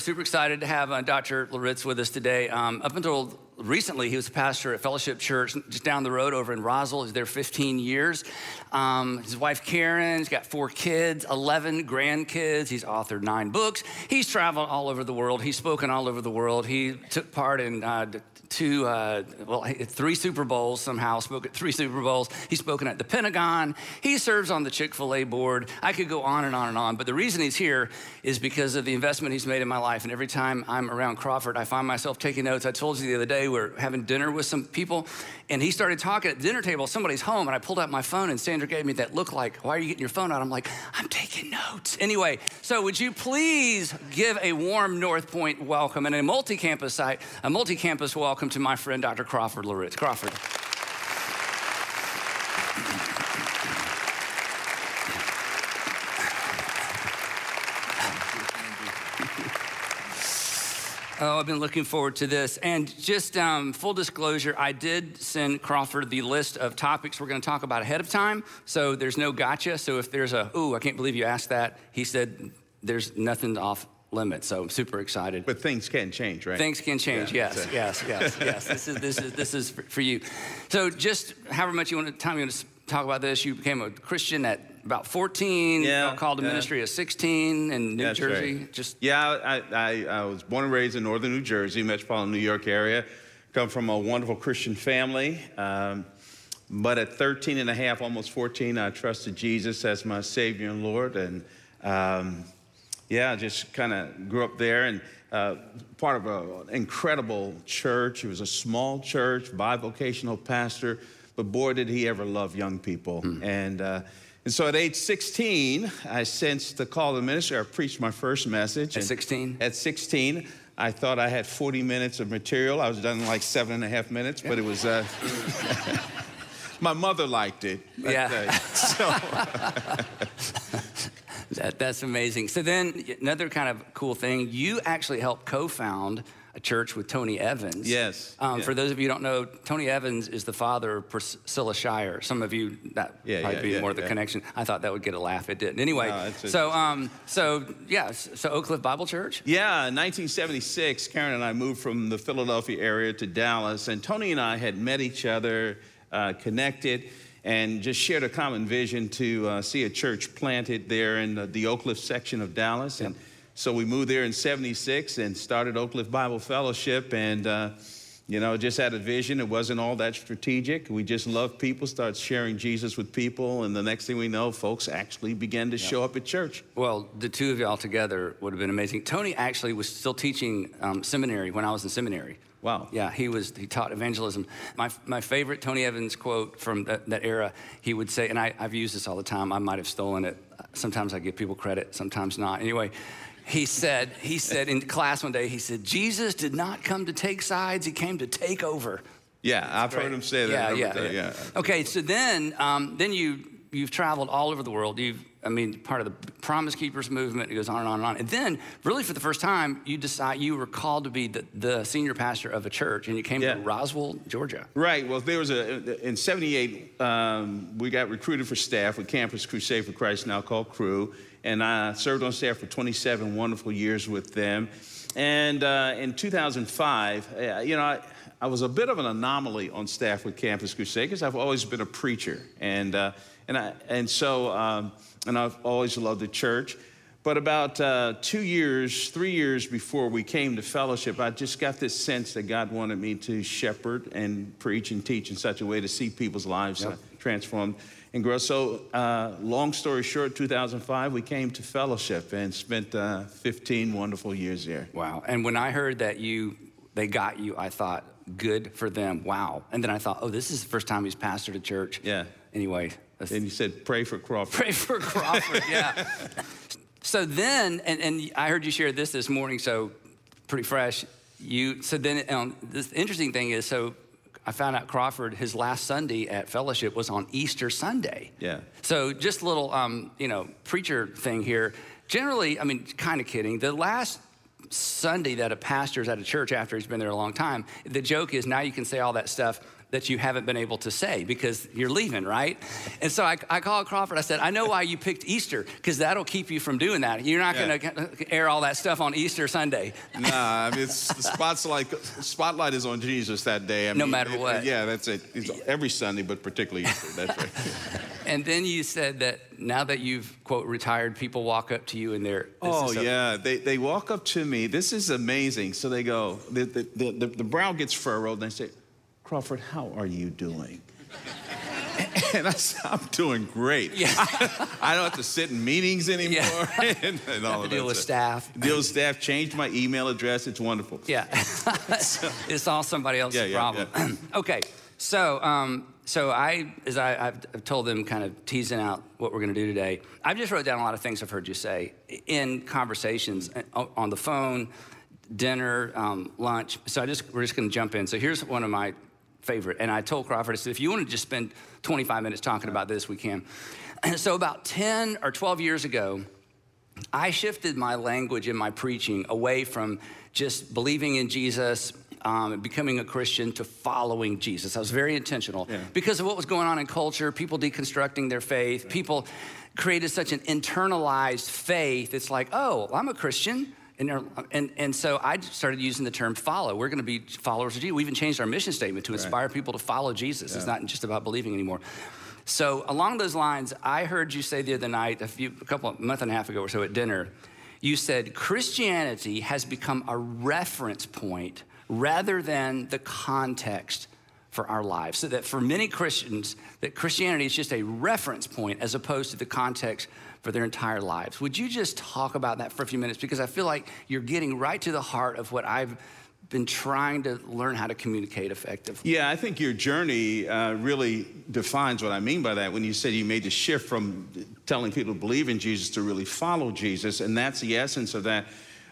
We're super excited to have uh, Dr. Loritts with us today. Um, up until recently, he was a pastor at Fellowship Church just down the road over in Roswell. He's there 15 years. Um, his wife Karen, he's got four kids, 11 grandkids. He's authored nine books. He's traveled all over the world. He's spoken all over the world. He took part in uh, two, uh, well, three Super Bowls somehow, spoke at three Super Bowls. He's spoken at the Pentagon. He serves on the Chick fil A board. I could go on and on and on, but the reason he's here is because of the investment he's made in my life. And every time I'm around Crawford, I find myself taking notes. I told you the other day, we are having dinner with some people, and he started talking at the dinner table. Somebody's home, and I pulled out my phone, and Sandra gave me that look like, Why are you getting your phone out? I'm like, I'm taking notes. Anyway, so would you please give a warm North Point welcome and a multi campus site, a multi campus welcome? Welcome to my friend Dr. Crawford Loritts. Crawford. Oh, I've been looking forward to this. And just um, full disclosure, I did send Crawford the list of topics we're going to talk about ahead of time. So there's no gotcha. So if there's a, ooh, I can't believe you asked that, he said there's nothing off limit. So I'm super excited. But things can change, right? Things can change. Yeah, yes, yes, yes, yes. This is this is this is for you. So just however much you want to time you want to talk about this, you became a Christian at about 14. Yeah, called to yeah. ministry at 16 in New That's Jersey. Right. Just yeah, I, I, I was born and raised in northern New Jersey, metropolitan New York area. Come from a wonderful Christian family. Um, but at 13 and a half, almost 14, I trusted Jesus as my Savior and Lord. And um, yeah, just kind of grew up there and uh, part of an incredible church. It was a small church, bivocational pastor, but boy, did he ever love young people. Mm. And, uh, and so at age 16, I sensed the call of the ministry. I preached my first message. At 16? At 16. I thought I had 40 minutes of material. I was done in like seven and a half minutes, but it was. Uh, my mother liked it. Yeah. so. That, that's amazing. So then another kind of cool thing, you actually helped co-found a church with Tony Evans. Yes. Um, yeah. For those of you who don't know, Tony Evans is the father of Priscilla Shirer. Some of you that yeah, might yeah, be more the connection. I thought that would get a laugh. It didn't. Anyway, no, so um, so yeah, so Oak Cliff Bible Church. Yeah, in 1976, Karen and I moved from the Philadelphia area to Dallas, and Tony and I had met each other, uh, connected and just shared a common vision to uh, see a church planted there in the, the Oak Cliff section of Dallas. Yep. And so we moved there in 76 and started Oak Cliff Bible Fellowship. And, uh, you know, just had a vision. It wasn't all that strategic. We just loved people, started sharing Jesus with people. And the next thing we know, folks actually began to yep. show up at church. Well, the two of y'all together would have been amazing. Tony actually was still teaching um, seminary when I was in seminary. Wow. Yeah, he was. He taught evangelism. My my favorite Tony Evans quote from that, that era. He would say, and I, I've used this all the time. I might have stolen it. Sometimes I give people credit. Sometimes not. Anyway, he said he said in class one day. He said Jesus did not come to take sides. He came to take over. Yeah, I've heard him say that. Yeah, yeah, yeah, yeah. Okay, so then um, then you you've traveled all over the world. You've I mean, part of the Promise Keepers movement. It goes on and on and on. And then, really, for the first time, you decide you were called to be the, the senior pastor of a church, and you came yeah. to Roswell, Georgia. Right. Well, there was a in '78 um, we got recruited for staff with Campus Crusade for Christ, now called Cru, and I served on staff for 27 wonderful years with them. And uh, in 2005, uh, you know. I, I was a bit of an anomaly on staff with Campus Crusade because I've always been a preacher, and uh, and I and so um, and I've always loved the church. But about uh, two years, three years before we came to fellowship, I just got this sense that God wanted me to shepherd and preach and teach in such a way to see people's lives yep. transformed and grow. So, uh, long story short, 2005, we came to fellowship and spent uh, 15 wonderful years there. Wow. And when I heard that you, they got you, I thought, good for them. Wow. And then I thought, oh, this is the first time he's pastored a church. Yeah. Anyway, and you said, pray for Crawford. Pray for Crawford, yeah. so then, and, and I heard you share this this morning. So pretty fresh. You so then um, this interesting thing is so I found out Crawford his last Sunday at fellowship was on Easter Sunday. Yeah. So just a little um, you know preacher thing here. Generally, I mean, kind of kidding. The last Sunday that a pastor's at a church after he's been there a long time, the joke is now you can say all that stuff that you haven't been able to say because you're leaving, right? And so I, I called Crawford. I said, I know why you picked Easter because that'll keep you from doing that. You're not Yeah. going to uh, air all that stuff on Easter Sunday. Nah, I mean, it's, the spotlight, spotlight is on Jesus that day. I No mean, matter it- what. Yeah, that's it. It's every Sunday, but particularly Easter. That's right. And then you said that now that you've, quote, retired, people walk up to you and they're, Oh yeah, they, they walk up to me. This is amazing. So they go, the, the, the, the, the brow gets furrowed, and they say, Crawford, how are you doing? And I said, I'm doing great. Yeah. I don't have to sit in meetings anymore Yeah. and, and all to of deal that with stuff. staff. Deal with staff, changed my email address. It's wonderful. Yeah. it's all somebody else's Yeah, yeah, problem. okay. So, um, so I, as I, I've I've told them, kind of teasing out what we're going to do today. I've just wrote down a lot of things I've heard you say in conversations uh, on the phone, dinner, um, lunch. So I just we're just going to jump in. So here's one of my favorite, and I told Crawford, I said, if you want to just spend 25 minutes talking about this, we can. And so about 10 or 12 years ago, I shifted my language in my preaching away from just believing in Jesus, um, becoming a Christian, to following Jesus. I was very intentional Yeah. because of what was going on in culture, people deconstructing their faith, people created such an internalized faith. It's like, oh, I'm a Christian. And, and, and so I started using the term follow. We're going to be followers of Jesus. We even changed our mission statement to inspire people to follow Jesus. It's not just about believing anymore. So along those lines, I heard you say the other night, a few, a couple, a month and a half ago or so at dinner, you said Christianity has become a reference point rather than the context for our lives. So that for many Christians, that Christianity is just a reference point as opposed to the context for their entire lives. Would you just talk about that for a few minutes? Because I feel like you're getting right to the heart of what I've been trying to learn how to communicate effectively. Yeah, I think your journey uh, really defines what I mean by that when you said you made the shift from telling people to believe in Jesus to really follow Jesus, and that's the essence of that.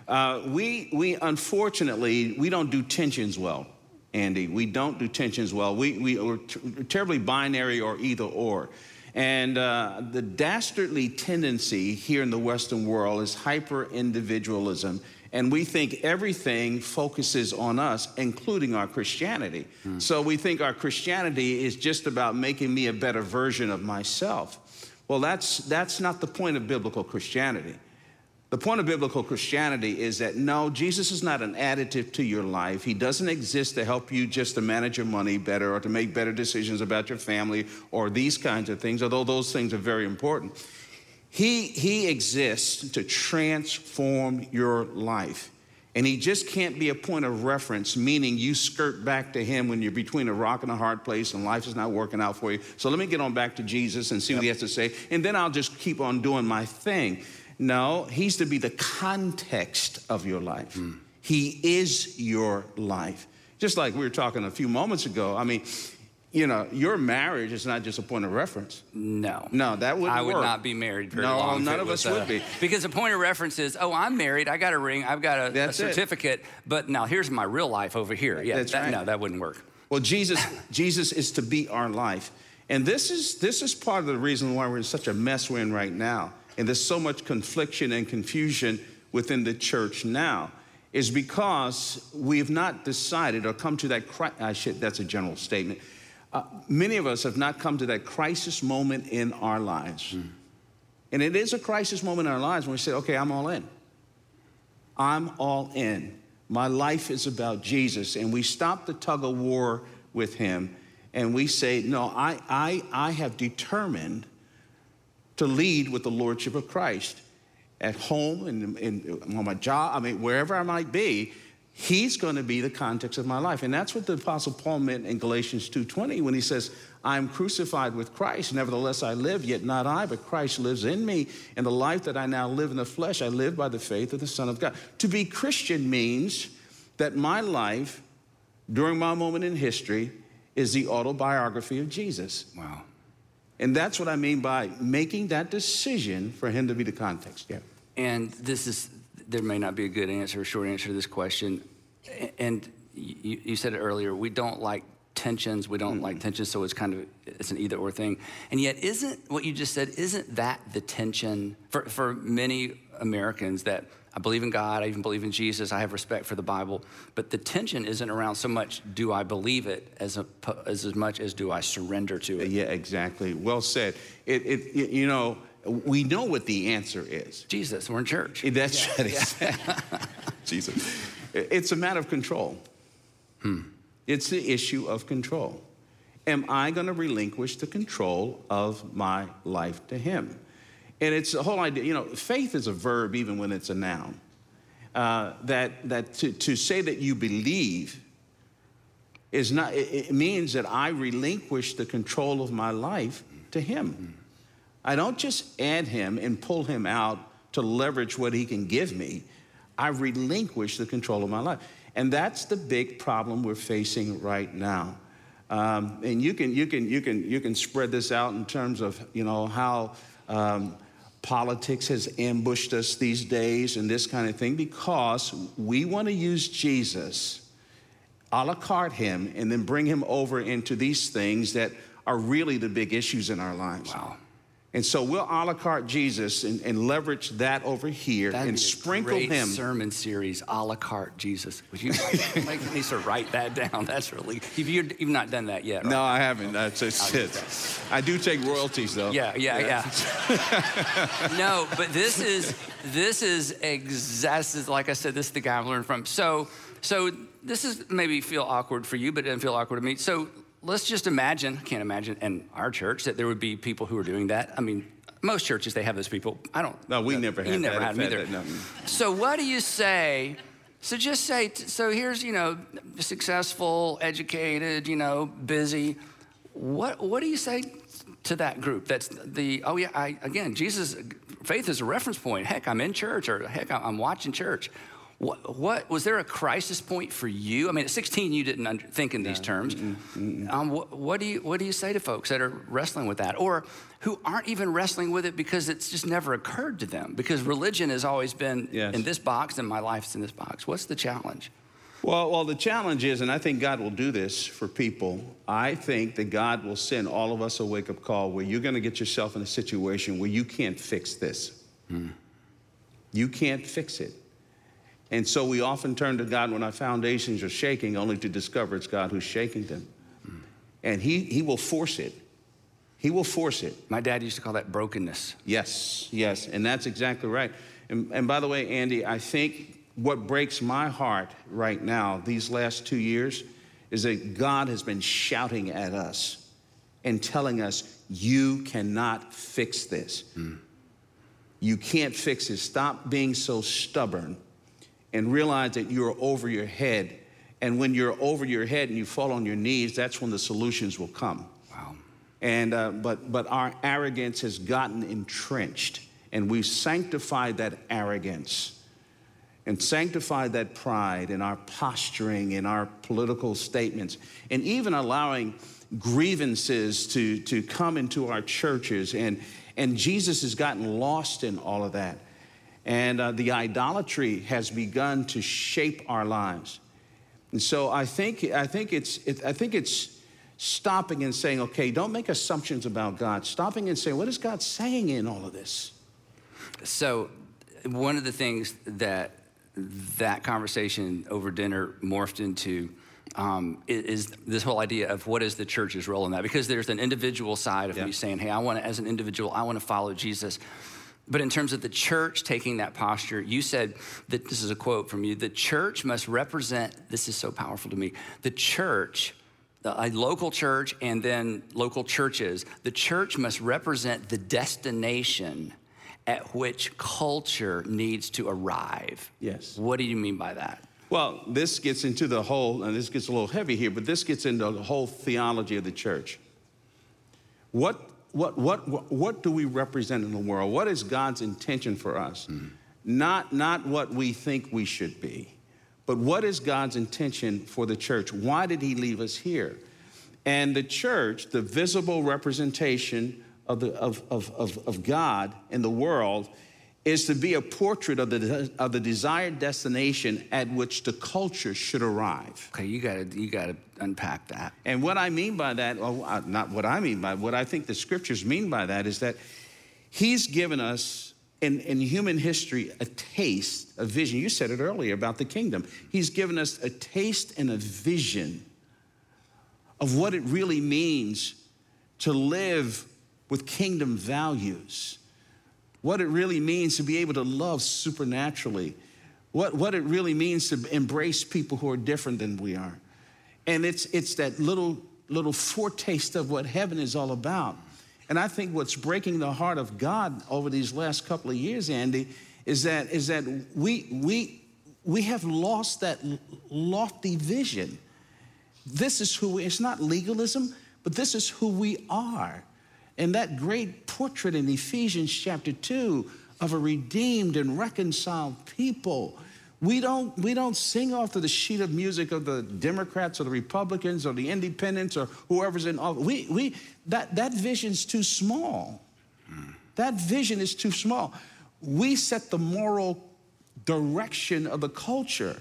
Uh, we, we unfortunately, we don't do tensions well, Andy. We don't do tensions well. We, we are t- terribly binary or either or. And uh, the dastardly tendency here in the Western world is hyper individualism. And we think everything focuses on us, including our Christianity. So we think our Christianity is just about making me a better version of myself. Well, that's, that's not the point of biblical Christianity. The point of biblical Christianity is that no, Jesus is not an additive to your life. He doesn't exist to help you just to manage your money better or to make better decisions about your family or these kinds of things, although those things are very important. He, he exists to transform your life. And he just can't be a point of reference, meaning you skirt back to him when you're between a rock and a hard place and life is not working out for you. So let me get on back to Jesus and see what he has to say, and then I'll just keep on doing my thing. No, he's to be the context of your life. He is your life. Just like we were talking a few moments ago. I mean, you know, your marriage is not just a point of reference. No. No, that wouldn't I would work. not be married very No, long. if none of us would uh, be. Because the point of reference is, oh, I'm married. I got a ring. I've got a, a That's it. certificate. But now here's my real life over here. Yeah, That's that- right. no, that wouldn't work. Well, Jesus, Jesus is to be our life. And this is, this is part of the reason why we're in such a mess we're in right now. And there's so much confliction and confusion within the church now, is because we've not decided or come to that, I should, that's a general statement. Uh, many of us have not come to that crisis moment in our lives. And it is a crisis moment in our lives when we say, okay, I'm all in. I'm all in. My life is about Jesus. And we stop the tug of war with him and we say, No, I, I, I have determined to lead with the Lordship of Christ at home and, and on my job, I mean, wherever I might be. He's going to be the context of my life. And that's what the Apostle Paul meant in Galatians 2.20 when he says, I'm crucified with Christ. Nevertheless, I live, yet not I, but Christ lives in me. And the life that I now live in the flesh, I live by the faith of the Son of God. To be Christian means that my life during my moment in history is the autobiography of Jesus. Wow. And that's what I mean by making that decision for him to be the context. Yeah. And this is there may not be a good answer, a short answer to this question. And you, you said it earlier, we don't like tensions. We don't mm-hmm. like tensions, so it's kind of it's an either or thing. And yet, isn't what you just said? Isn't that the tension for for many Americans that I believe in God, I even believe in Jesus, I have respect for the Bible, but the tension isn't around so much do I believe it as, a, as, as much as do I surrender to it. Yeah, exactly. Well said. It, it, you know, we know what the answer is. Jesus, we're in church. That's yeah. right. Jesus. It's a matter of control. Hmm. It's the issue of control. Am I going to relinquish the control of my life to Him? And it's the whole idea, you know, faith is a verb even when it's a noun. Uh, that that to, to say that you believe is not, it, it means that I relinquish the control of my life to Him. I don't just add Him and pull Him out to leverage what He can give me. I relinquish the control of my life. And that's the big problem we're facing right now. Um, and you can, you, can, you, can, you can spread this out in terms of, you know, how um, politics has ambushed us these days and this kind of thing because we want to use Jesus, a la carte him, and then bring him over into these things that are really the big issues in our lives. Wow. And so we'll a la carte Jesus and, and leverage that over here That'd and sprinkle him. sermon series, a la carte Jesus. Would you make me to write that down? That's really, you've, you've not done that yet, right? No, I haven't. That's just it. I do take royalties though. Yeah, yeah, yeah. yeah. no, but this is, this is exactly, like I said, this is the guy I learned from. So, so this is maybe feel awkward for you, but it doesn't feel awkward to me. So let's just imagine, I can't imagine in our church that there would be people who are doing that. I mean, most churches, they have those people. I don't. No, we uh, never had you never had them either. That, no. So what do you say? So just say, so here's, you know, successful, educated, you know, busy. What, what do you say to that group? That's the, oh yeah, I, again, Jesus, faith is a reference point. Heck, I'm in church or heck, I'm watching church. What, what, was there a crisis point for you? I mean, at 16, you didn't under, think in these terms. Mm-mm, mm-mm. Um, what, what, do you what do you say to folks that are wrestling with that, or who aren't even wrestling with it because it's just never occurred to them? Because religion has always been yes. in this box, and my life's in this box. What's the challenge? Well, well, the challenge is, and I think God will do this for people. I think that God will send all of us a wake up call where you're going to get yourself in a situation where you can't fix this. Hmm. You can't fix it. And so we often turn to God when our foundations are shaking, only to discover it's God who's shaking them. And he, he will force it. He will force it. My dad used to call that brokenness. Yes, yes, and that's exactly right. And, and by the way, Andy, I think what breaks my heart right now, these last two years, is that God has been shouting at us and telling us, You cannot fix this. Mm. You can't fix it. Stop being so stubborn and realize that you're over your head. And when you're over your head and you fall on your knees, that's when the solutions will come. Wow. And, uh, but, but our arrogance has gotten entrenched, and we've sanctified that arrogance and sanctified that pride in our posturing, in our political statements, and even allowing grievances to, to come into our churches. And, and Jesus has gotten lost in all of that. And uh, the idolatry has begun to shape our lives. And so I think, I think, it's, it, I think it's stopping and saying, okay, don't make assumptions about God. Stopping and saying, what is God saying in all of this? So, one of the things that that conversation over dinner morphed into um, is, this whole idea of what is the church's role in that? Because there's an individual side of yeah. me saying, hey, I want to, as an individual, I want to follow Jesus. But in terms of the church taking that posture, you said that this is a quote from you the church must represent, this is so powerful to me, the church, a local church and then local churches, the church must represent the destination at which culture needs to arrive. Yes. What do you mean by that? Well, this gets into the whole, and this gets a little heavy here, but this gets into the whole theology of the church. What what, what, what do we represent in the world? What is God's intention for us? Mm. Not, not what we think we should be, but what is God's intention for the church? Why did He leave us here? And the church, the visible representation of, the, of, of, of, of God in the world, is to be a portrait of the, of the desired destination at which the culture should arrive. Okay, you gotta you gotta unpack that. And what I mean by that, well, uh, not what I mean by what I think the scriptures mean by that is that he's given us in, in human history a taste, a vision. You said it earlier about the kingdom. He's given us a taste and a vision of what it really means to live with kingdom values, what it really means to be able to love supernaturally, what, what it really means to embrace people who are different than we are. And it's, it's that little, little foretaste of what heaven is all about. And I think what's breaking the heart of God over these last couple of years, Andy, is that, is that we, we, we have lost that lofty vision. This is who we, it's not legalism, but this is who we are. And that great portrait in Ephesians chapter 2 of a redeemed and reconciled people. We don't, we don't sing off to the sheet of music of the Democrats or the Republicans or the independents or whoever's in office. We, we, that, that vision's too small. That vision is too small. We set the moral direction of the culture.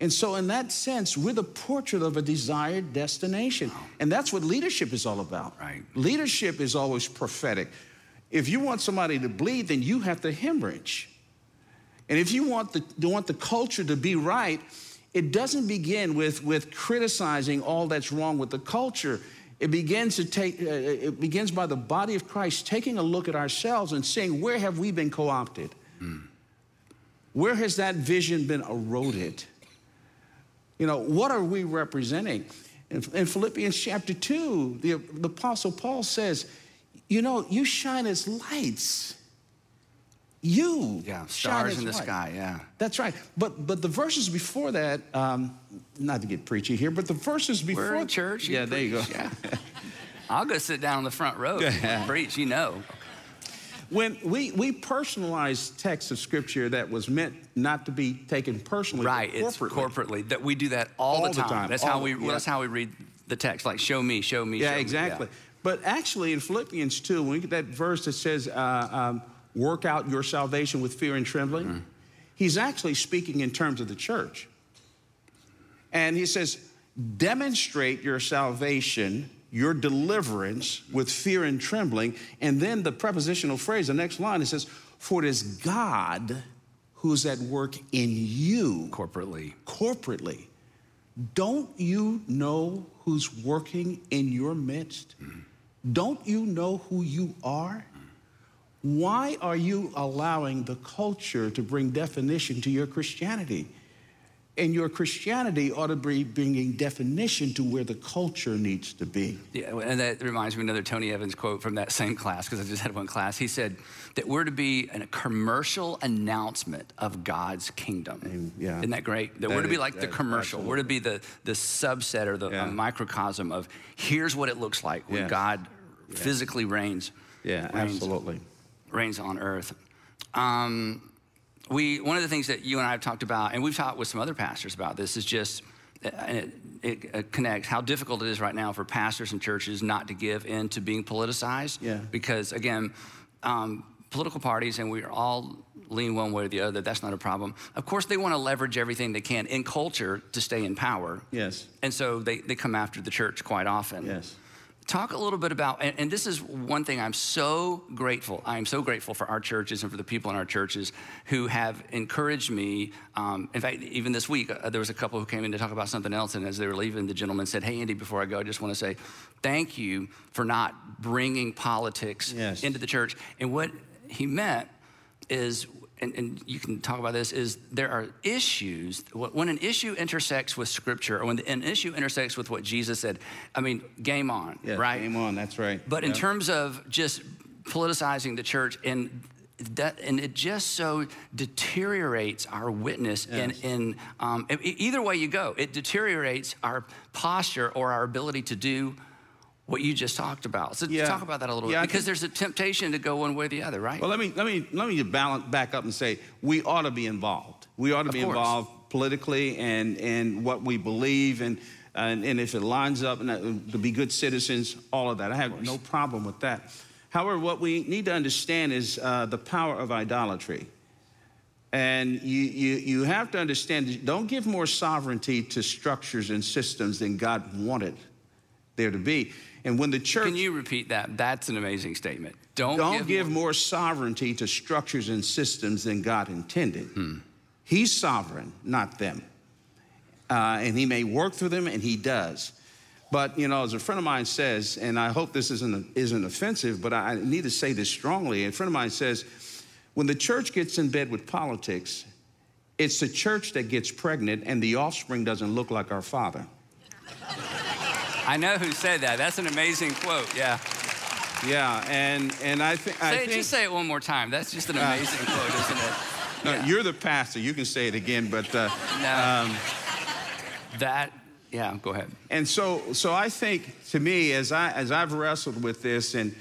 And so, in that sense, we're the portrait of a desired destination. And that's what leadership is all about. Right. Leadership is always prophetic. If you want somebody to bleed, then you have to hemorrhage. And if you want the, you want the culture to be right, it doesn't begin with, with criticizing all that's wrong with the culture. It begins, to take, uh, it begins by the body of Christ taking a look at ourselves and saying, where have we been co opted? Mm. Where has that vision been eroded? You know, what are we representing? In, in Philippians chapter 2, the, the Apostle Paul says, You know, you shine as lights. You yeah, stars in the light. sky, yeah. That's right. But but the verses before that, um, not to get preachy here, but the verses before We're in church. Yeah, there you go. Yeah. I'll go sit down in the front row. and preach, you know. When we, we personalize texts of scripture that was meant not to be taken personally, right? Corporately. It's corporately that we do that all, all the, time. the time. That's all, how we yeah. that's how we read the text. Like show me, show me. Yeah, show exactly. Me. Yeah. But actually, in Philippians 2, when we get that verse that says, uh, um, work out your salvation with fear and trembling, mm. he's actually speaking in terms of the church. And he says, demonstrate your salvation your deliverance with fear and trembling. And then the prepositional phrase, the next line, it says, For it is God who's at work in you. Corporately. Corporately. Don't you know who's working in your midst? Mm. Don't you know who you are? Why are you allowing the culture to bring definition to your Christianity? And your Christianity ought to be bringing definition to where the culture needs to be. Yeah, and that reminds me of another Tony Evans quote from that same class, because I just had one class. He said that we're to be a commercial announcement of God's kingdom. And, yeah. Isn't that great? That, that we're to be like the commercial. We're to be the, the subset or the yeah. microcosm of here's what it looks like when God yeah. physically reigns. Yeah, reigns, absolutely. Reigns on earth. Um, we one of the things that you and I have talked about, and we've talked with some other pastors about this, is just and it, it, connects how difficult it is right now for pastors and churches not to give in to being politicized. Yeah. Because again, um, political parties, and we are all lean one way or the other. That's not a problem. Of course, they want to leverage everything they can in culture to stay in power. Yes. And so they, they come after the church quite often. Yes talk a little bit about and, and, this is one thing i'm so grateful i'm so grateful for our churches and for the people in our churches who have encouraged me um, in fact even this week uh, there was a couple who came in to talk about something else and as they were leaving the gentleman said hey andy before i go i just want to say thank you for not bringing politics yes. into the church and what he meant is and, and, you can talk about this, is there are issues. When an issue intersects with Scripture, or when an issue intersects with what Jesus said, I mean, game on, yeah, right? Game on, that's right. But in terms of just politicizing the church and that, and it just so deteriorates our witness yes. in, in um, either way you go it deteriorates our posture or our ability to do what you just talked about. So yeah. talk about that a little yeah, bit because there's a temptation to go one way or the other, right? Well, let me let me let me balance back up and say we ought to be involved. We ought to of be course. involved politically and and what we believe and and, and if it lines up and to be good citizens, all of that. I have no problem with that. However, what we need to understand is uh, the power of idolatry. And you, you, you have to understand, don't give more sovereignty to structures and systems than God wanted there to be. And when the church. Can you repeat that? That's an amazing statement. Don't, don't give, give more, more, sovereignty to structures and systems than God intended. Hmm. He's sovereign, not them. Uh, and he may work through them, and he does. But, you know, as a friend of mine says, and I hope this isn't, isn't offensive, but I need to say this strongly. A friend of mine says, when the church gets in bed with politics, it's the church that gets pregnant, and the offspring doesn't look like our father. I know who said that. That's an amazing quote, yeah. Yeah, and, and I, th- I think. Just say it one more time. That's just an amazing uh, quote, isn't it? No, yeah. you're the pastor. You can say it again, but. Uh, no. Um, that yeah, go ahead. And so, so I think to me, as I as I've wrestled with this, and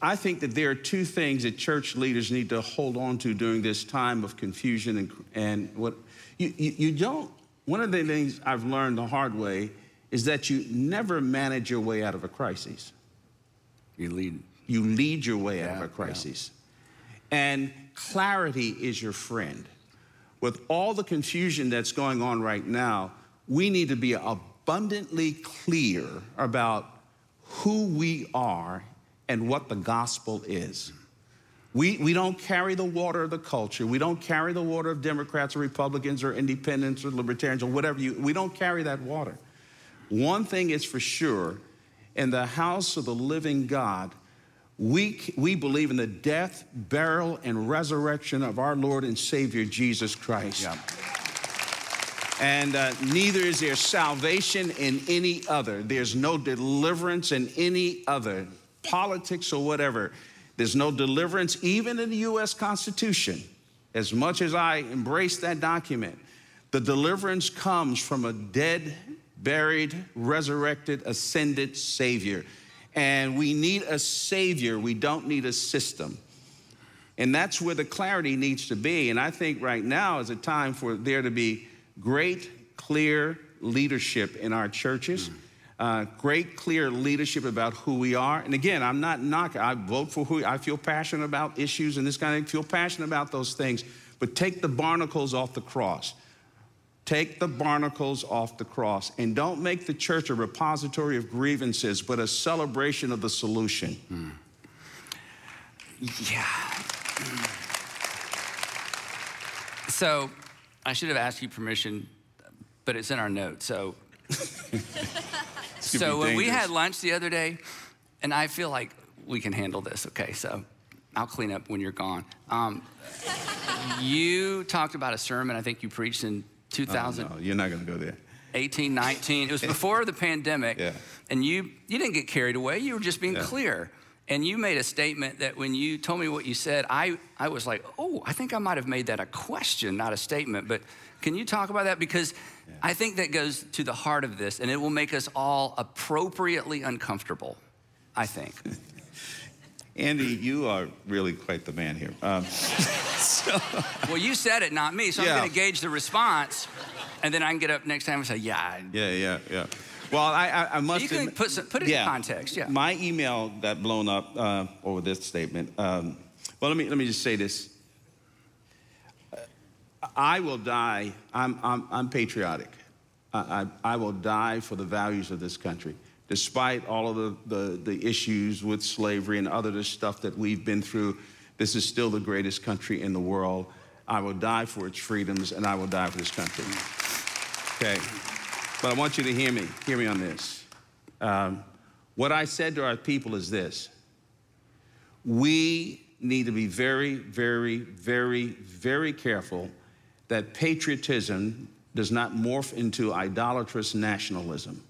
I think that there are two things that church leaders need to hold on to during this time of confusion and and what you, you, you don't. One of the things I've learned the hard way is that you never manage your way out of a crisis. You lead. You lead your way yeah, out of a crisis. Yeah. And clarity is your friend. With all the confusion that's going on right now, we need to be abundantly clear about who we are and what the gospel is. We, we don't carry the water of the culture. We don't carry the water of Democrats or Republicans or independents or libertarians or whatever you, we don't carry that water. One thing is for sure in the house of the living God, we, we believe in the death, burial, and resurrection of our Lord and Savior Jesus Christ. Yeah. And uh, neither is there salvation in any other. There's no deliverance in any other, politics or whatever. There's no deliverance even in the U.S. Constitution. As much as I embrace that document, the deliverance comes from a dead, buried, resurrected, ascended Savior. And we need a Savior, we don't need a system. And that's where the clarity needs to be. And I think right now is a time for there to be great, clear leadership in our churches. Uh, great, clear leadership about who we are. And again, I'm not knocking. I vote for who I feel passionate about issues and this kind of thing. Feel passionate about those things. But take the barnacles off the cross. Take the barnacles off the cross and don't make the church a repository of grievances, but a celebration of the solution. Mm. Yeah. So I should have asked you permission, but it's in our notes. So, so when we had lunch the other day, and I feel like we can handle this. Okay, so I'll clean up when you're gone. Um, you talked about a sermon I think you preached in 2000. Oh, no, you're not going to go there. 18, 19. It was before the pandemic. Yeah. And you you didn't get carried away. You were just being yeah. clear. And you made a statement that when you told me what you said, I, I was like, oh, I think I might have made that a question, not a statement. But can you talk about that? Because yeah. I think that goes to the heart of this, and it will make us all appropriately uncomfortable, I think. Andy, you are really quite the man here. Um, so. Well, you said it, not me, so yeah. I'm going to gauge the response, and then I can get up next time and say, yeah. Yeah, yeah, yeah. Well, I, I, I must. You can put, some, put it yeah, in context. Yeah. My email got blown up uh, over this statement. Um, well, let me let me just say this. I will die. I'm I'm, I'm patriotic. I, I, I will die for the values of this country, despite all of the, the the issues with slavery and other stuff that we've been through. This is still the greatest country in the world. I will die for its freedoms, and I will die for this country. Okay. But I want you to hear me, hear me on this. Um, what I said to our people is this we need to be very, very, very, very careful that patriotism does not morph into idolatrous nationalism.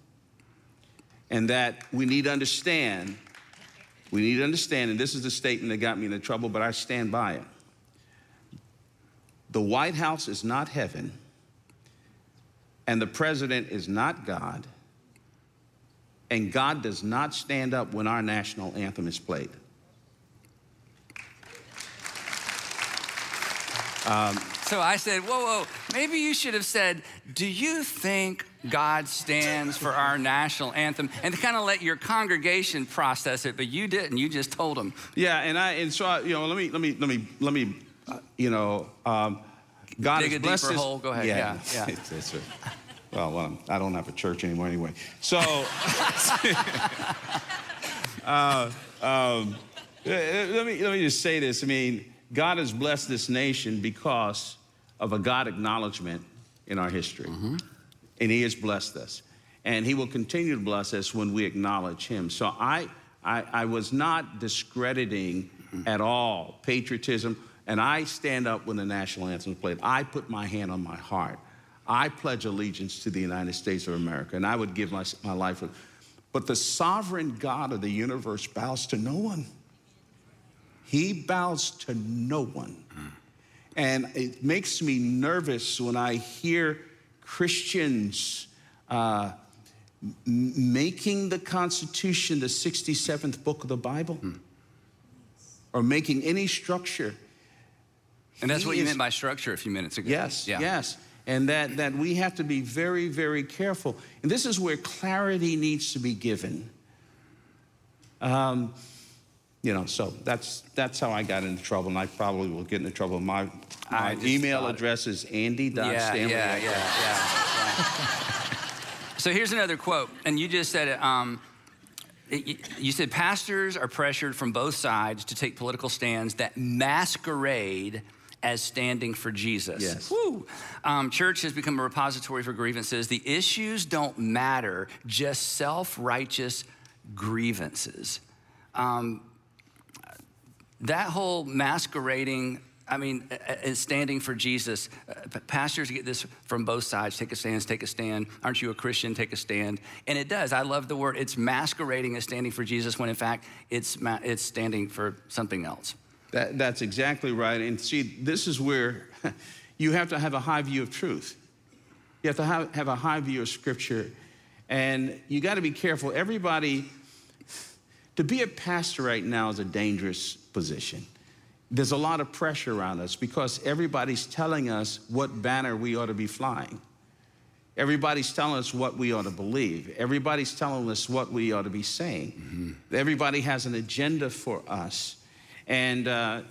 And that we need to understand, we need to understand, and this is the statement that got me into trouble, but I stand by it. The White House is not heaven and the president is not God, and God does not stand up when our national anthem is played. Um, so I said, whoa, whoa, maybe you should have said, do you think God stands for our national anthem? And to kind of let your congregation process it, but you didn't. You just told them. Yeah, and I and so I, you know, let me let me let me let me, uh, you know, um, God Dig has a blessed deeper us- hole. Go ahead. Yeah, yeah. It's- it's a- well, well, I don't have a church anymore anyway. So, uh, um, let me let me just say this. I mean, God has blessed this nation because of a God acknowledgement in our history, mm-hmm. and He has blessed us, and He will continue to bless us when we acknowledge Him. So I I, I was not discrediting mm-hmm. at all patriotism, and I stand up when the national anthem is played. I put my hand on my heart. I pledge allegiance to the United States of America, and I would give my, my life. But the sovereign God of the universe bows to no one. He bows to no one. Mm. And it makes me nervous when I hear Christians uh, making the Constitution the 67th book of the Bible or making any structure. And that's He what you is- meant by structure a few minutes ago. Yes, Yeah. yes. And that, that we have to be very, very careful. And this is where clarity needs to be given. Um, you know, so that's, that's how I got into trouble, and I probably will get into trouble. My, my email address is andy.stanley. yeah, yeah, yeah, yeah. so here's another quote, and you just said it. Um, it- you- said pastors are pressured from both sides to take political stands that masquerade as standing for Jesus. Yes. Woo. Um, church has become a repository for grievances. The issues don't matter, just self righteous grievances. Um, that whole masquerading i mean standing for jesus uh, pastors get this from both sides take a stand take a stand aren't you a christian take a stand and it does i love the word it's masquerading as standing for jesus when in fact it's it's standing for something else That, that's exactly right. And see, this is where you have to have a high view of truth. You have to have, have a high view of Scripture. And you got to be careful. Everybody, to be a pastor right now is a dangerous position. There's a lot of pressure around us because everybody's telling us what banner we ought to be flying. Everybody's telling us what we ought to believe. Everybody's telling us what we ought to be saying. Everybody has an agenda for us. And, uh,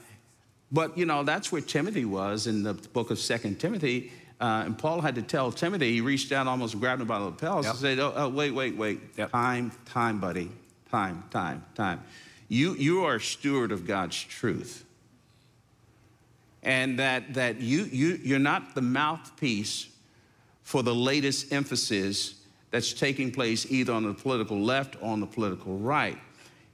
but, you know, that's where Timothy was in the book of Second Timothy. Uh, and Paul had to tell Timothy, he reached down, almost grabbed him by the lapels, Yep. and said, oh, oh, wait, wait, wait. Yep. Time, time, buddy. Time, time, time. You, you are steward of God's truth and that, that you, you, you're not the mouthpiece for the latest emphasis that's taking place either on the political left or on the political right.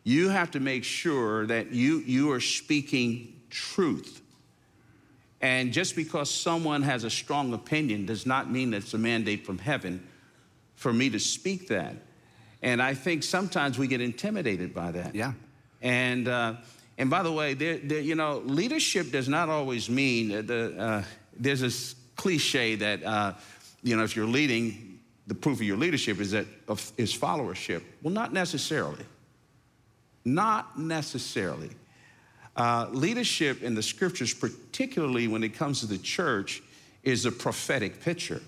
You have to make sure that you, you are speaking truth. And just because someone has a strong opinion does not mean that it's a mandate from heaven for me to speak that. And I think sometimes we get intimidated by that. Yeah. And uh, and by the way, there, there, you know, leadership does not always mean the. Uh, there's this cliche that uh, you know, if you're leading, the proof of your leadership is that of, is followership. Well, not necessarily. Not necessarily. Uh, leadership in the scriptures, particularly when it comes to the church, is a prophetic picture.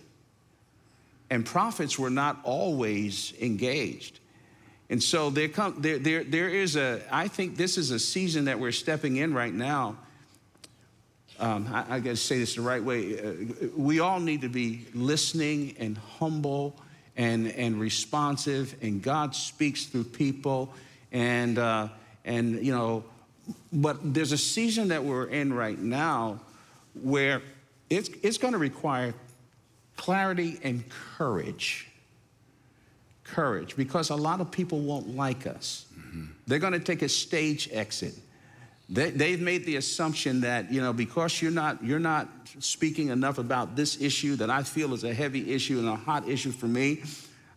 And prophets were not always engaged. And so there, come, there, there, there is a, I think this is a season that we're stepping in right now. Um, I, I got to say this the right way. Uh, we all need to be listening and humble and, and responsive, and God speaks through people. And, uh, and, you know, but there's a season that we're in right now where it's, it's going to require clarity and courage courage because a lot of people won't like us. Mm-hmm. They're going to take a stage exit. They, they've made the assumption that you know because you're not you're not speaking enough about this issue that I feel is a heavy issue and a hot issue for me.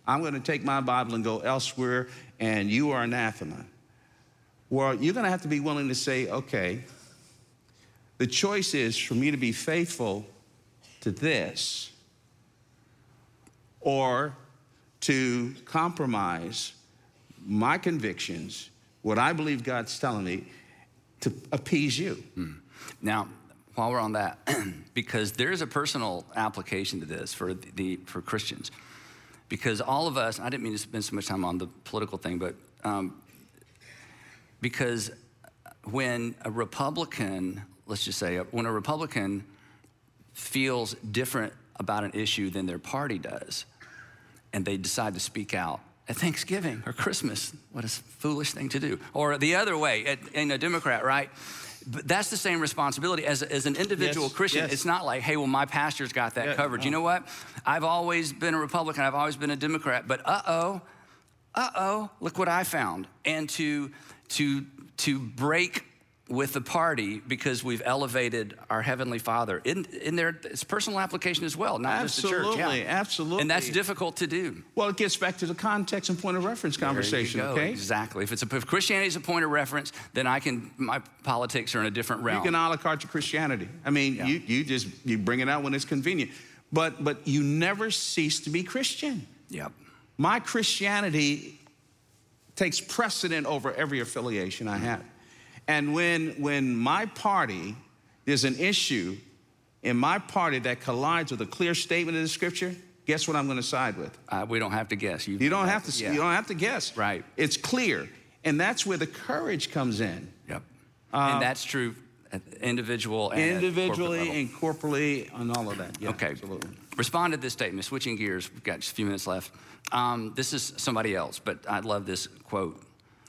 I'm going to take my Bible and go elsewhere, and you are anathema. Well, you're going to have to be willing to say, okay, the choice is for me to be faithful to this or to compromise my convictions, what I believe God's telling me, to appease you. Now, while we're on that, because there's a personal application to this for the for Christians, because all of us. I didn't mean to spend so much time on the political thing, but um, because when a Republican, let's just say, when a Republican feels different about an issue than their party does, and they decide to speak out at Thanksgiving or Christmas, what a foolish thing to do. Or the other way, in a Democrat, right? But that's the same responsibility as, as an individual Yes, Christian. yes. It's not like, hey, well, my pastor's got that Yeah, covered. You know what? I've always been a Republican, I've always been a Democrat, but uh oh, uh oh, look what I found. And to, to, to break with the party because we've elevated our Heavenly Father in, in their it's personal application as well, not just the church. Yeah. absolutely. And that's difficult to do. Well, it gets back to the context and point of reference conversation, There you go. okay? Exactly. If it's a, if Christianity is a point of reference, then I can my politics are in a different realm. You can a la carte your Christianity. I mean, Yeah. you, you just you bring it out when it's convenient. But but you never cease to be Christian. yep. My Christianity takes precedent over every affiliation I have. And when when my party, there's an issue in my party that collides with a clear statement of the scripture, guess what I'm going to side with? Uh, we don't have to guess. You don't have to Yeah. you don't have to guess. Right. It's clear. And that's where the courage comes in. Yep. and that's true individual and individually and corporately and all of that. Yeah, Okay. absolutely. Respond to this statement. Switching gears, we've got just a few minutes left. Um, this is somebody else, but I love this quote.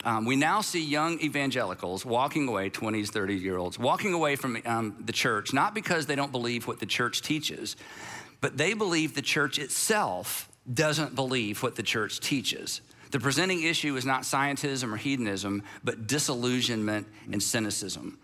Um, we now see young evangelicals walking away, 20s, 30 year olds, walking away from um, the church, not because they don't believe what the church teaches, but they believe the church itself doesn't believe what the church teaches. The presenting issue is not scientism or hedonism, but disillusionment and cynicism.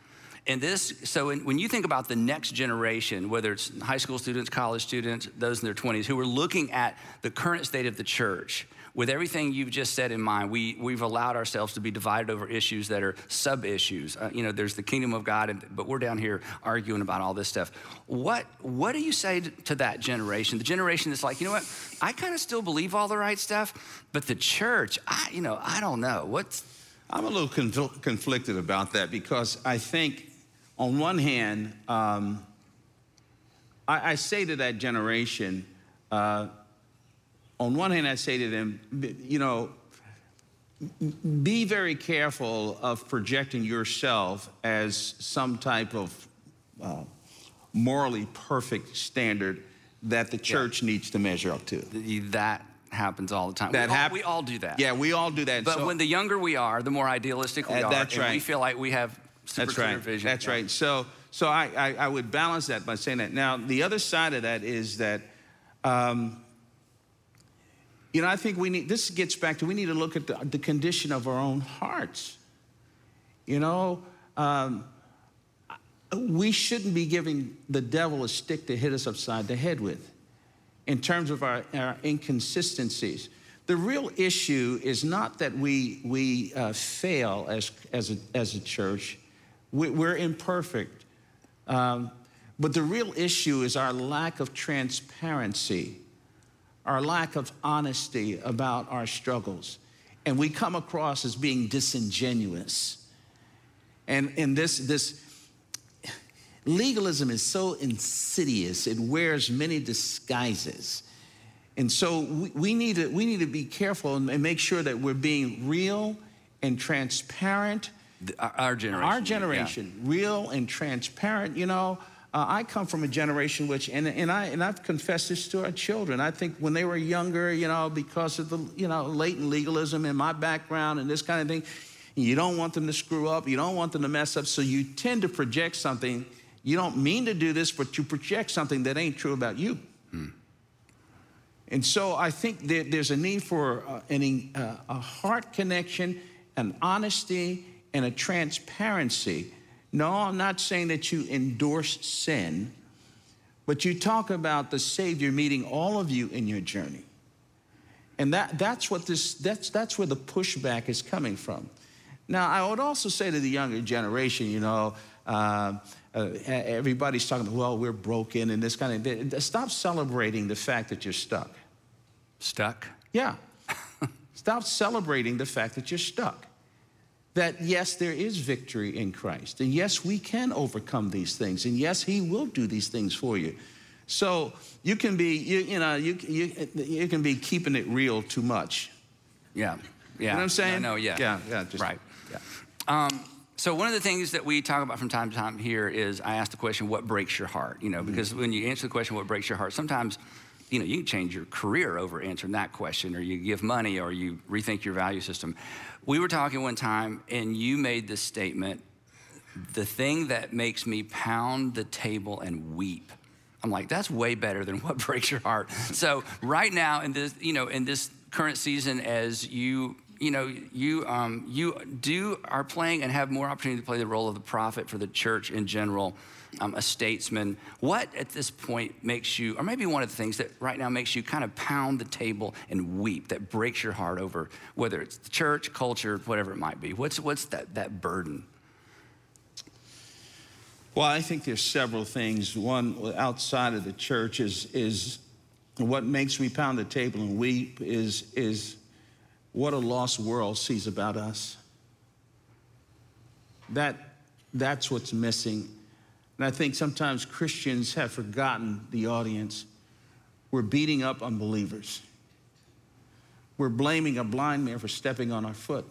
And this, so when, when you think about the next generation, whether it's high school students, college students, those in their 20s, who are looking at the current state of the church, with everything you've just said in mind, we, we've allowed ourselves to be divided over issues that are sub issues. Uh, you know, there's the kingdom of God, and, but we're down here arguing about all this stuff. What, what do you say to, that generation? The generation that's like, you know what, I kind of still believe all the right stuff, but the church, I, you know, I don't know. What's, I'm a little conf- conflicted about that because I think, on one hand, um, I, I say to that generation, uh, on one hand, I say to them, you know, be very careful of projecting yourself as some type of uh, morally perfect standard that the church needs to measure up to. that happens all the time. That we, all, hap- we all do that. Yeah, we all do that. But So- when the younger we are, the more idealistic we Uh, are. that's and We feel like we have super That's right. vision. That's Yeah. right. So, so I, I, I would balance that by saying that. Now, the other side of that is that, um, you know, I think we need. This gets back to we need to look at the, the condition of our own hearts. You know, um, we shouldn't be giving the devil a stick to hit us upside the head with, in terms of our, our inconsistencies. The real issue is not that we, we uh, fail as, as, a, as a church, we, we're imperfect. Um, but the real issue is our lack of transparency, our lack of honesty about our struggles. And we come across as being disingenuous. And, and this, this legalism is so insidious, it wears many disguises. And so we, we, need, to, we need to be careful and, and make sure that we're being real and transparent. The- Our, our generation. Our yeah. generation, real and transparent. You know, uh, I come from a generation which, and, and, I, and I've confessed this to our children. I think when they were younger, you know, because of the, you know, latent legalism in my background and this kind of thing, you don't want them to screw up. You don't want them to mess up. So you tend to project something. You don't mean to do this, but you project something that ain't true about you. And so I think that there's a need for uh, an, uh, a heart connection, an honesty, and a transparency. No, I'm not saying that you endorse sin, but you talk about the Savior meeting all of you in your journey. And that, that's, what this, that's, that's where the pushback is coming from. Now, I would also say to the younger generation, you know, uh, uh, everybody's talking about, well, we're broken and this kind of thing. Stop celebrating the fact that you're stuck. Stuck. Yeah. Stop celebrating the fact that you're stuck. That yes, there is victory in Christ. And yes, we can overcome these things. And yes, He will do these things for you. So you can be, you, you know, you, you, you can be keeping it real too much. Yeah. Yeah. You know what I'm saying? No, no yeah. Yeah, yeah. Just, right. Yeah. Um, so one of the things that we talk about from time to time here is I ask the question, what breaks your heart? You know, Mm-hmm. because when you answer the question, what breaks your heart, sometimes, you know, you can change your career over answering that question, or you give money, or you rethink your value system. We were talking one time, and you made this statement, the thing that makes me pound the table and weep. I'm like, that's way better than what breaks your heart. So right now in this, you know, in this current season, as you, you know, you um, you do are playing and have more opportunity to play the role of the prophet for the church in general, um, a statesman. What at this point makes you, or maybe one of the things that right now makes you kind of pound the table and weep, that breaks your heart over whether it's the church, culture, whatever it might be. What's what's that that burden? Well, I think there's several things. One outside of the church is is what makes me pound the table and weep is is what a lost world sees about us. That that's what's missing. And I think sometimes Christians have forgotten the audience. We're beating up unbelievers. We're blaming a blind man for stepping on our foot.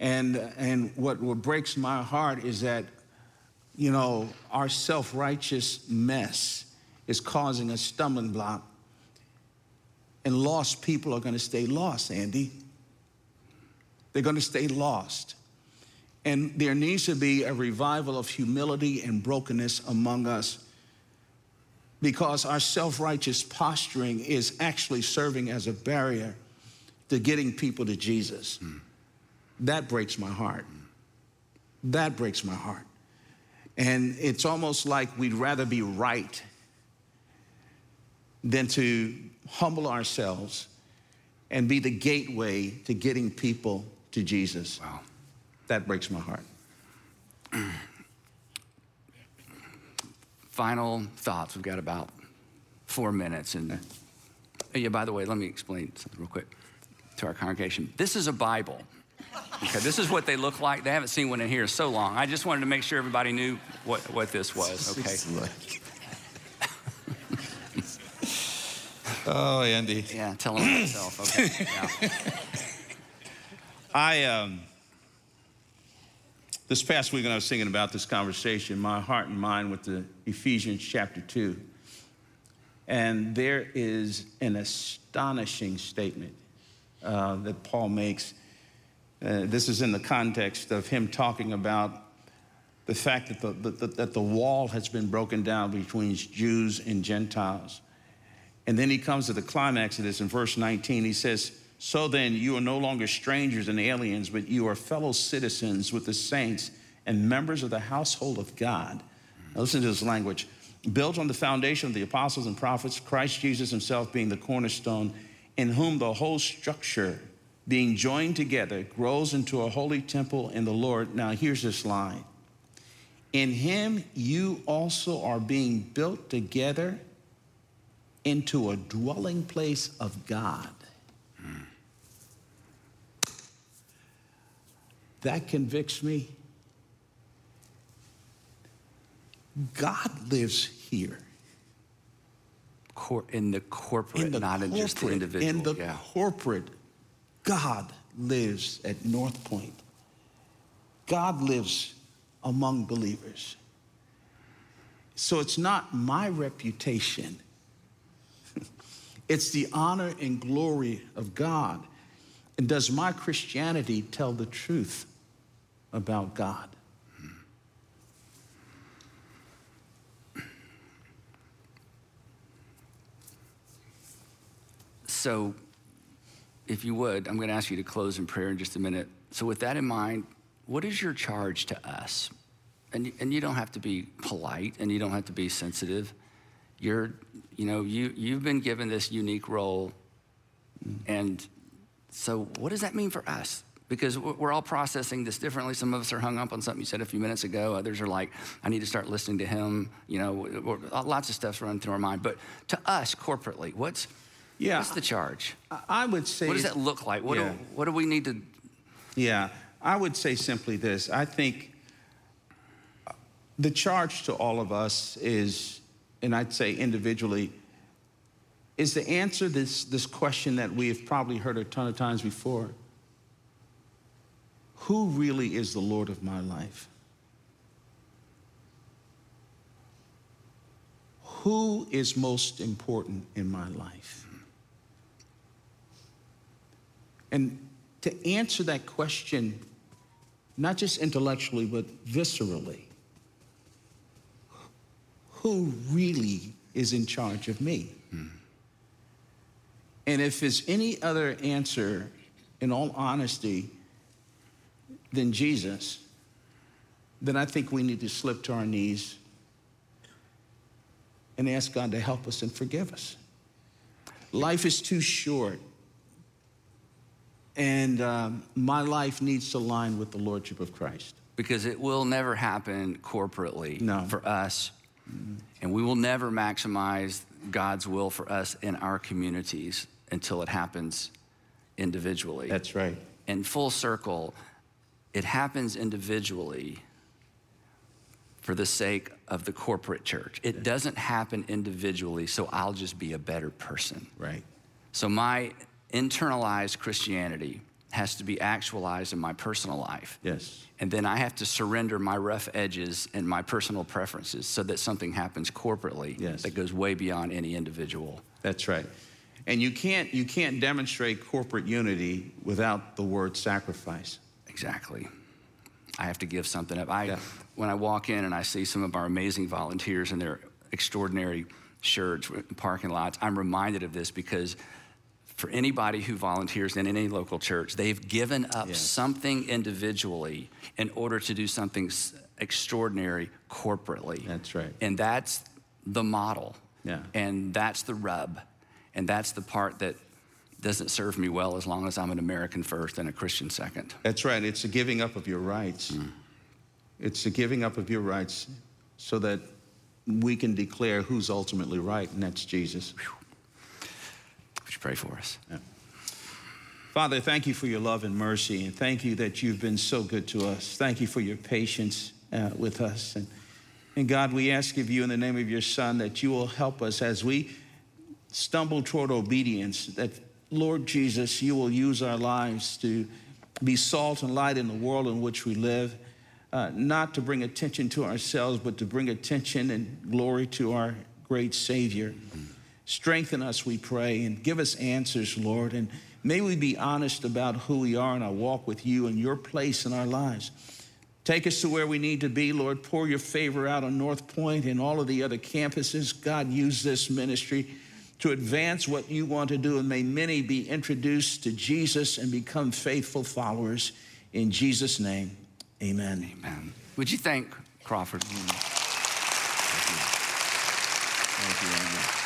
And, and what, what breaks my heart is that, you know, our self righteous mess is causing a stumbling block. And lost people are going to stay lost, Andy. They're going to stay lost. And there needs to be a revival of humility and brokenness among us because our self righteous posturing is actually serving as a barrier to getting people to Jesus. Hmm. That breaks my heart. That breaks my heart. And it's almost like we'd rather be right than to humble ourselves and be the gateway to getting people to Jesus. Wow. That breaks my heart. final thoughts. We've got about four minutes. And oh, yeah, by the way, let me explain something real quick to our congregation. This is a Bible. Okay, this is what they look like. They haven't seen one in here so long. I just wanted to make sure everybody knew what, what this was. Okay. Oh, Andy. Yeah, tell them myself. Okay. Yeah. I, um, this past week when I was thinking about this conversation, my heart and mind went to Ephesians chapter 2. And there is an astonishing statement uh, that Paul makes. Uh, this is in the context of him talking about the fact that the, the, that the wall has been broken down between Jews and Gentiles. And then he comes to the climax of this in verse 19. He says, So then you are no longer strangers and aliens, but you are fellow citizens with the saints and members of the household of God. Now listen to this language. Built on the foundation of the apostles and prophets, Christ Jesus himself being the cornerstone, in whom the whole structure, being joined together, grows into a holy temple in the Lord. Now here's this line. In him you also are being built together into a dwelling place of God. That convicts me. God lives here. Cor- in the corporate, In the not in just the individual. In the yeah. corporate, God lives at North Point. God lives among believers. So it's not my reputation, it's the honor and glory of God. And does my Christianity tell the truth about God? So, if you would, I'm going to ask you to close in prayer in just a minute. So, with that in mind, what is your charge to us? And, and you don't have to be polite and you don't have to be sensitive. You're, you know, you, you've been given this unique role. Mm. And so, what does that mean for us? Because we're all processing this differently. Some of us are hung up on something you said a few minutes ago. Others are like, I need to start listening to him. You know, we're- uh, lots of stuff's running through our mind. But to us corporately, what's, Yeah. what's the charge? I- I would say. What does that look like? What, Yeah. do, what do we need to Yeah, I would say simply this. I think uh, the charge to all of us is, and I'd say individually, is to answer this, this question that we have probably heard a ton of times before Who really is the Lord of my life? Who is most important in my life? And to answer that question, not just intellectually, but viscerally, who really is in charge of me? Hmm. And if there's any other answer, in all honesty, than Jesus, then I think we need to slip to our knees and ask God to help us and forgive us. Life is too short. And um, my life needs to align with the Lordship of Christ. Because it will never happen corporately no. for us. Mm-hmm. And we will never maximize God's will for us in our communities until it happens individually. That's right. In full circle, it happens individually for the sake of the corporate church. It doesn't happen individually, so I'll just be a better person. Right. So my internalized Christianity has to be actualized in my personal life. Yes. And then I have to surrender my rough edges and my personal preferences so that something happens corporately yes. that goes way beyond any individual. That's right. And you can't you can't demonstrate corporate unity without the word sacrifice. Exactly. I have to give something up. I, yeah. When I walk in and I see some of our amazing volunteers in their extraordinary shirts, parking lots, I'm reminded of this because for anybody who volunteers in any local church, they've given up yes. something individually in order to do something extraordinary corporately. That's right. And that's the model. Yeah. And that's the rub. And that's the part that doesn't serve me well as long as I'm an American first and a Christian second. That's right. It's a giving up of your rights. Mm. It's a giving up of your rights so that we can declare who's ultimately right, and that's Jesus. Would you pray for us? Yeah. Father, thank you for your love and mercy, and thank you that you've been so good to us. Thank you for your patience uh, with us. And, and God, we ask of you in the name of your Son that you will help us as we stumble toward obedience, that Lord Jesus, you will use our lives to be salt and light in the world in which we live, uh, not to bring attention to ourselves, but to bring attention and glory to our great Savior. Strengthen us, we pray, and give us answers, Lord. And may we be honest about who we are in our walk with you and your place in our lives. Take us to where we need to be, Lord. Pour your favor out on North Point and all of the other campuses. God, use this ministry to advance what you want to do, and may many be introduced to Jesus and become faithful followers. In Jesus' name, amen. Amen. Would you thank Crawford? Thank you. Thank you,